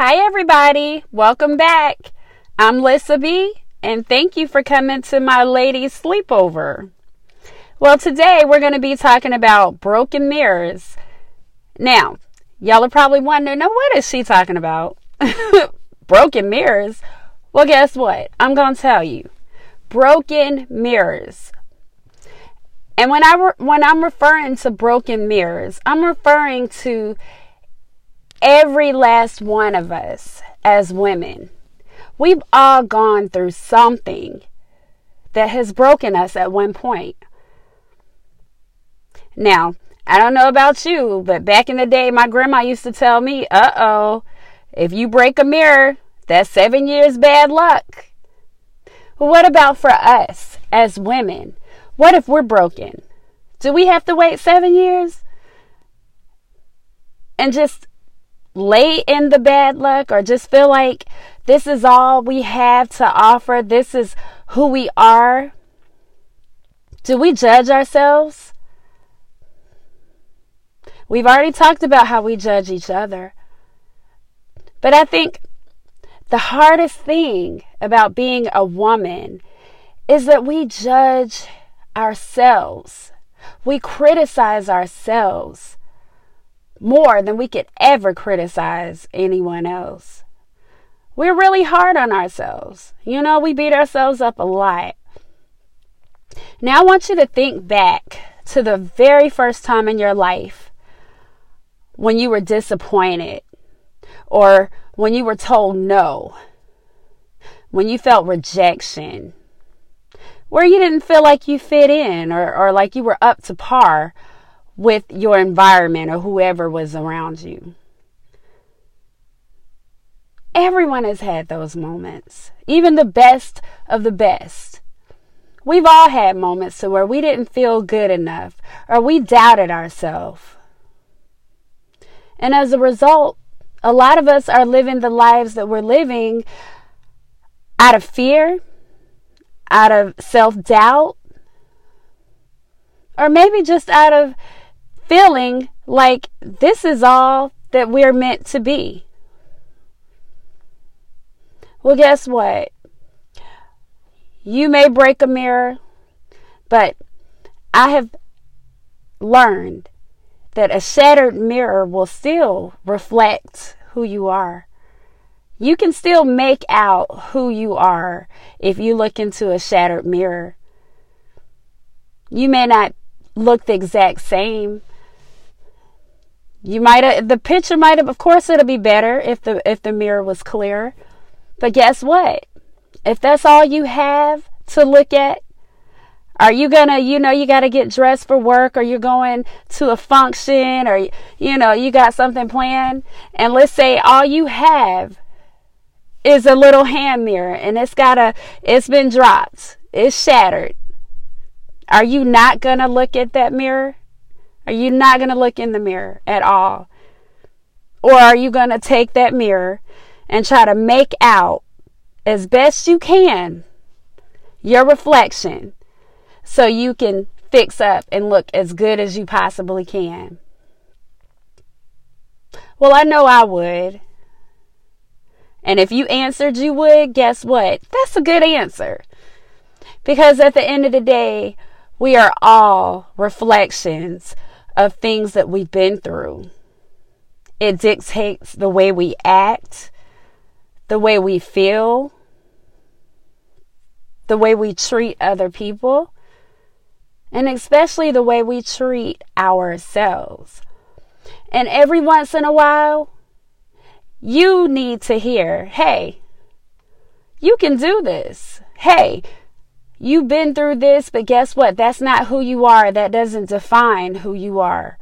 Hi, everybody. Welcome back. I'm Lissa B, and thank you for coming to my ladies' sleepover. Well, today we're going to be talking about broken mirrors. Now, y'all are probably wondering, now what is she talking about? broken mirrors? Well, guess what? I'm going to tell you. Broken mirrors. And when I re- when I'm referring to broken mirrors, I'm referring to every last one of us as women. We've all gone through something that has broken us at one point. Now, I don't know about you, but back in the day, my grandma used to tell me, uh oh, if you break a mirror, that's seven years bad luck. What about for us as women? What if we're broken? Do we have to wait seven years? And just lay in the bad luck or just feel like this is all we have to offer? This is who we are? Do we judge ourselves? We've already talked about how we judge each other. But I think the hardest thing about being a woman is that we judge ourselves. We criticize ourselves more than we could ever criticize anyone else. We're really hard on ourselves. You know, we beat ourselves up a lot. Now, I want you to think back to the very first time in your life when you were disappointed or when you were told no, when you felt rejection, where you didn't feel like you fit in or, or like you were up to par with your environment or whoever was around you. Everyone has had those moments, even the best of the best. We've all had moments where we didn't feel good enough or we doubted ourselves. And as a result, a lot of us are living the lives that we're living out of fear, out of self doubt, or maybe just out of feeling like this is all that we're meant to be. Well, guess what? You may break a mirror, but I have learned that a shattered mirror will still reflect who you are. You can still make out who you are if you look into a shattered mirror. You may not look the exact same. You might have the picture might have of course it'll be better if the if the mirror was clear. But guess what? If that's all you have to look at, are you gonna, you know, you gotta get dressed for work or you're going to a function or, you know, you got something planned. And let's say all you have is a little hand mirror and it's got a, it's been dropped. It's shattered. Are you not gonna look at that mirror? Are you not gonna look in the mirror at all? Or are you gonna take that mirror and try to make out as best you can your reflection so you can fix up and look as good as you possibly can? Well, I know I would. And if you answered you would, guess what? That's a good answer. Because at the end of the day, we are all reflections of things that we've been through. It dictates the way we act, the way we feel, the way we treat other people, and especially the way we treat ourselves. And every once in a while, you need to hear, hey, you can do this. Hey, you've been through this, but guess what? That's not who you are. That doesn't define who you are.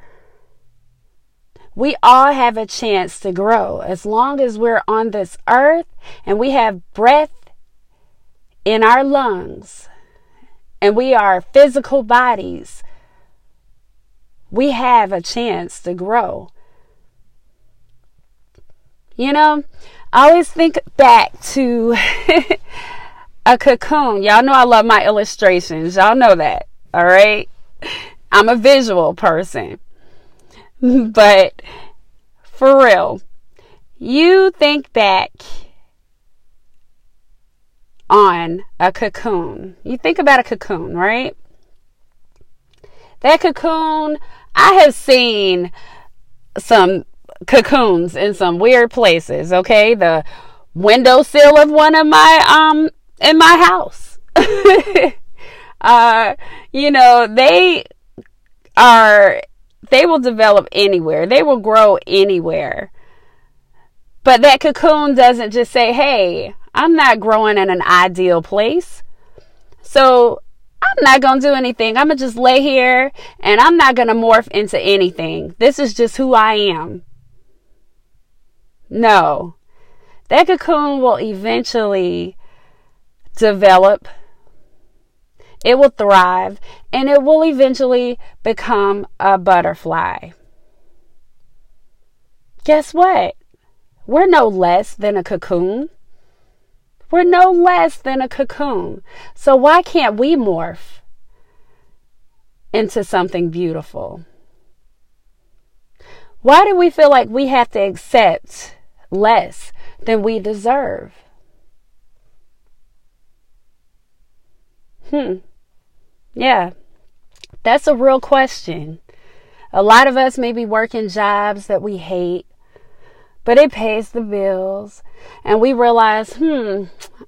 We all have a chance to grow as long as we're on this earth and we have breath in our lungs and we are physical bodies, we have a chance to grow. You know, I always think back to a cocoon. Y'all know I love my illustrations. Y'all know that. All right. I'm a visual person. But for real, you think back on a cocoon. You think about a cocoon, right? That cocoon, I have seen some cocoons in some weird places, okay? The windowsill of one of my um in my house. uh you know, they are they will develop anywhere. They will grow anywhere. But that cocoon doesn't just say, "Hey, I'm not growing in an ideal place." So, I'm not going to do anything. I'm going to just lay here and I'm not going to morph into anything. This is just who I am. No. That cocoon will eventually develop, it will thrive, and it will eventually become a butterfly. Guess what? We're no less than a cocoon. We're no less than a cocoon. So why can't we morph into something beautiful? Why do we feel like we have to accept less than we deserve? Hmm. Yeah. That's a real question. A lot of us may be working jobs that we hate, but it pays the bills. And we realize, hmm,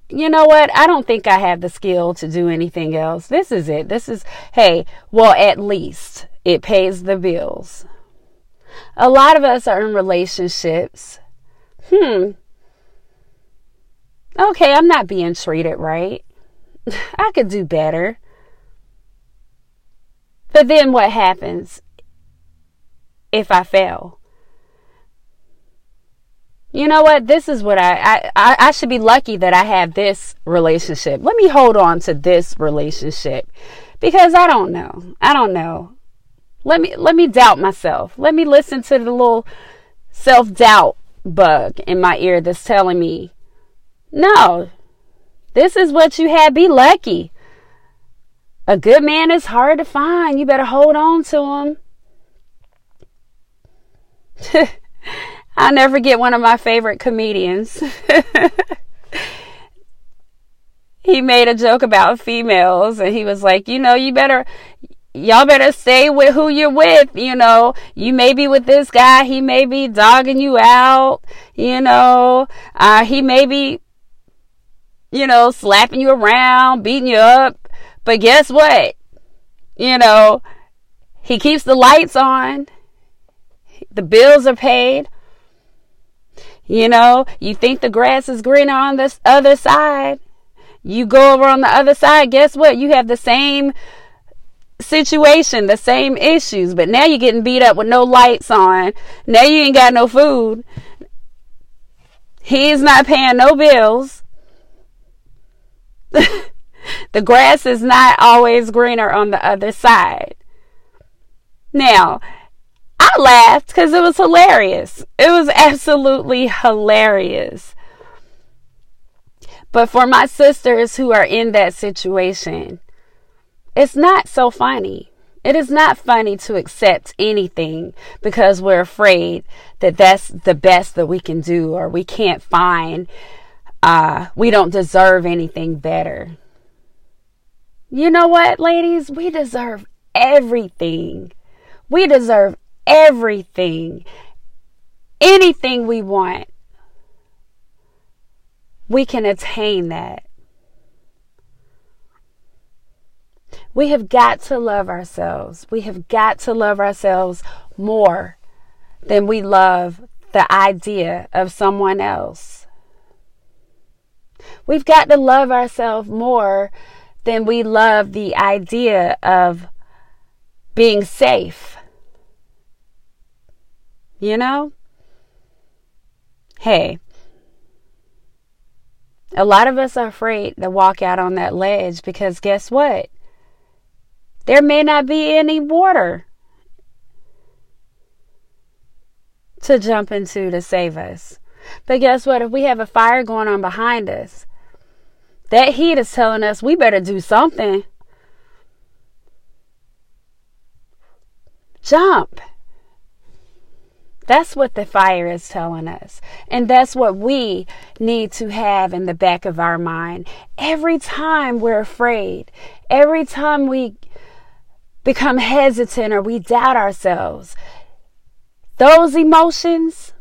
you know what? I don't think I have the skill to do anything else. This is it. This is, hey, well, at least it pays the bills. A lot of us are in relationships. Hmm. Okay, I'm not being treated right. I could do better. But then what happens if I fail? You know what? This is what I, I I should be lucky that I have this relationship. Let me hold on to this relationship because I don't know. I don't know. Let me let me doubt myself. Let me listen to the little self-doubt bug in my ear that's telling me, "No. This is what you had. Be lucky." A good man is hard to find. You better hold on to him. I'll never forget one of my favorite comedians. he made a joke about females and he was like, you know, you better y'all better stay with who you're with. You know, you may be with this guy, he may be dogging you out, you know, uh, he may be, you know, slapping you around, beating you up. But guess what? You know, he keeps the lights on, the bills are paid. You know, you think the grass is greener on this other side. You go over on the other side, guess what? You have the same situation, the same issues, but now you're getting beat up with no lights on. Now you ain't got no food. He's not paying no bills. The grass is not always greener on the other side. Now, I laughed because it was hilarious. It was absolutely hilarious. But for my sisters who are in that situation, it's not so funny. It is not funny to accept anything because we're afraid that that's the best that we can do or we can't find, uh, we don't deserve anything better. You know what, ladies? We deserve everything. We deserve everything. Anything we want. We can attain that. We have got to love ourselves. We have got to love ourselves more than we love the idea of someone else. We've got to love ourselves more than we love the idea of being safe. You know? Hey, a lot of us are afraid to walk out on that ledge because guess what? There may not be any water to jump into to save us. But guess what? If we have a fire going on behind us, that heat is telling us we better do something. Jump. That's what the fire is telling us. And that's what we need to have in the back of our mind. Every time we're afraid, every time we become hesitant or we doubt ourselves, those emotions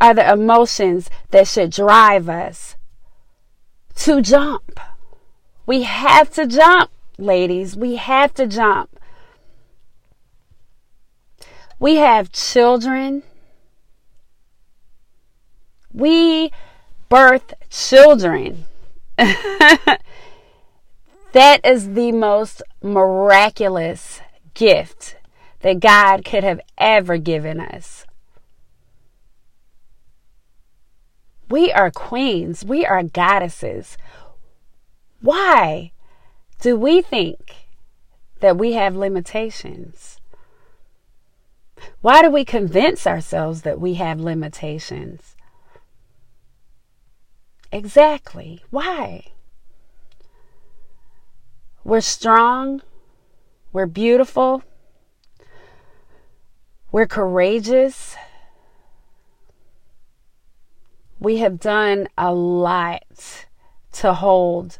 are the emotions that should drive us to jump. We have to jump, ladies. We have to jump. We have children. We birth children. that is the most miraculous gift that God could have ever given us. We are queens. We are goddesses. Why do we think that we have limitations? Why do we convince ourselves that we have limitations? Exactly. Why? We're strong. We're beautiful. We're courageous. We have done a lot to hold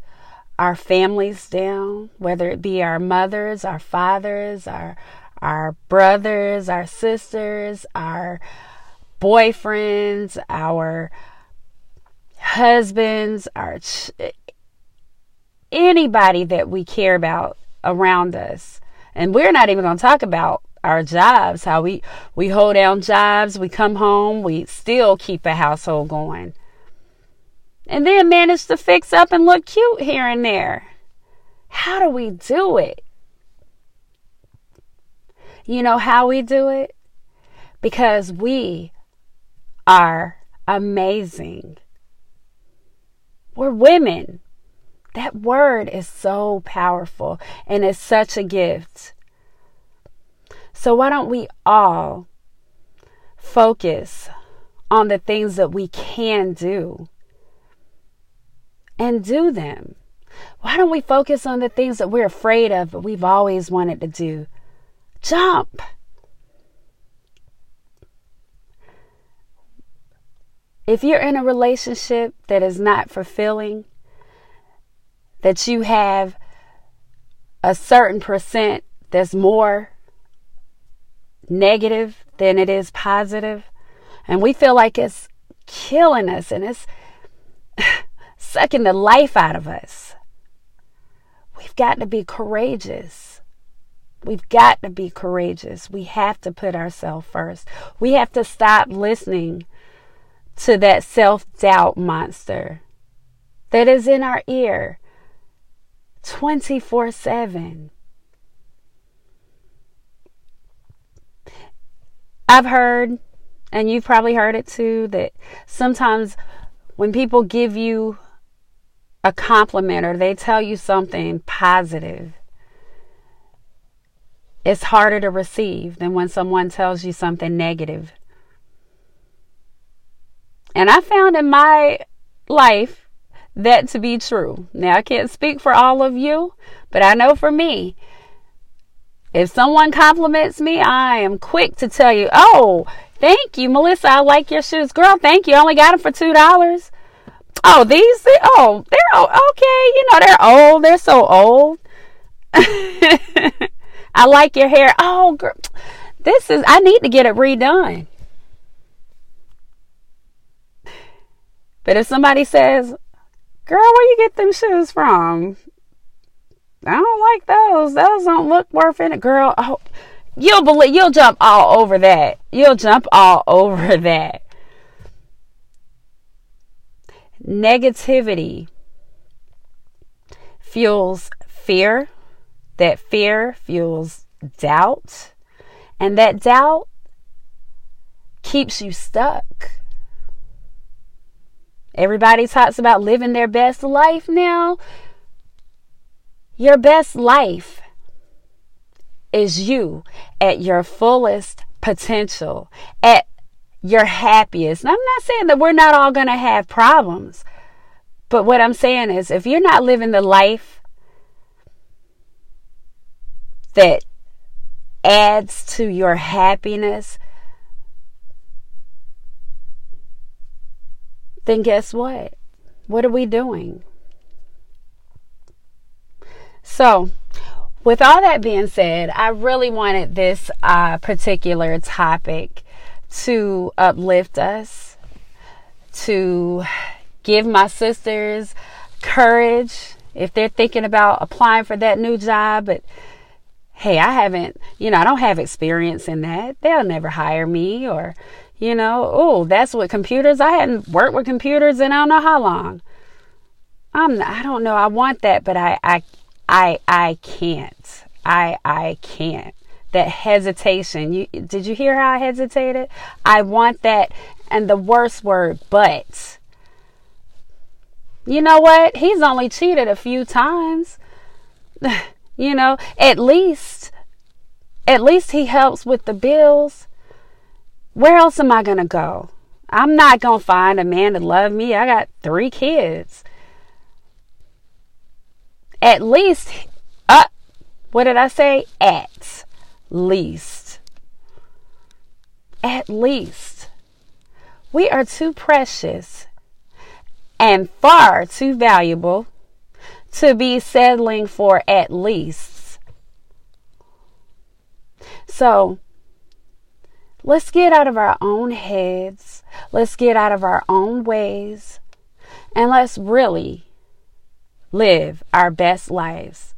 our families down, whether it be our mothers, our fathers, our our brothers, our sisters, our boyfriends, our husbands, our ch- anybody that we care about around us. And we're not even going to talk about our jobs, how we we hold down jobs, we come home, we still keep a household going. And then manage to fix up and look cute here and there. How do we do it? You know how we do it? Because we are amazing. We're women. That word is so powerful and it's such a gift. So, why don't we all focus on the things that we can do and do them? Why don't we focus on the things that we're afraid of but we've always wanted to do? Jump. If you're in a relationship that is not fulfilling, that you have a certain percent that's more negative than it is positive, and we feel like it's killing us and it's sucking the life out of us. We've got to be courageous. We've got to be courageous. We have to put ourselves first. We have to stop listening to that self doubt monster that is in our ear 24 7. I've heard, and you've probably heard it too, that sometimes when people give you a compliment or they tell you something positive, it's harder to receive than when someone tells you something negative. And I found in my life that to be true. Now, I can't speak for all of you, but I know for me, if someone compliments me, I am quick to tell you, oh, thank you, Melissa. I like your shoes. Girl, thank you. I only got them for $2. Oh, these, oh, they're okay. You know, they're old. They're so old. I like your hair. Oh, girl, this is, I need to get it redone. But if somebody says, girl, where you get them shoes from? I don't like those. Those don't look worth it. Girl, oh, you'll believe, you'll jump all over that. You'll jump all over that. Negativity fuels fear that fear fuels doubt, and that doubt keeps you stuck. Everybody talks about living their best life now. Your best life is you at your fullest potential, at your happiest. And I'm not saying that we're not all going to have problems, but what I'm saying is if you're not living the life that adds to your happiness, then guess what? What are we doing? So, with all that being said, I really wanted this uh, particular topic to uplift us, to give my sisters courage if they're thinking about applying for that new job, but hey, I haven't, you know, I don't have experience in that. They'll never hire me or, you know, oh, that's what computers, I hadn't worked with computers in I don't know how long. I'm, I don't know. I want that, but I, I, I, I can't. I, I can't. That hesitation. You, did you hear how I hesitated? I want that. And the worst word, but. You know what? He's only cheated a few times. You know, at least, at least he helps with the bills. Where else am I going to go? I'm not going to find a man to love me. I got three kids. At least, uh, what did I say? At least. At least. We are too precious and far too valuable to be settling for at least. So, let's get out of our own heads. Let's get out of our own ways. And let's really live our best lives.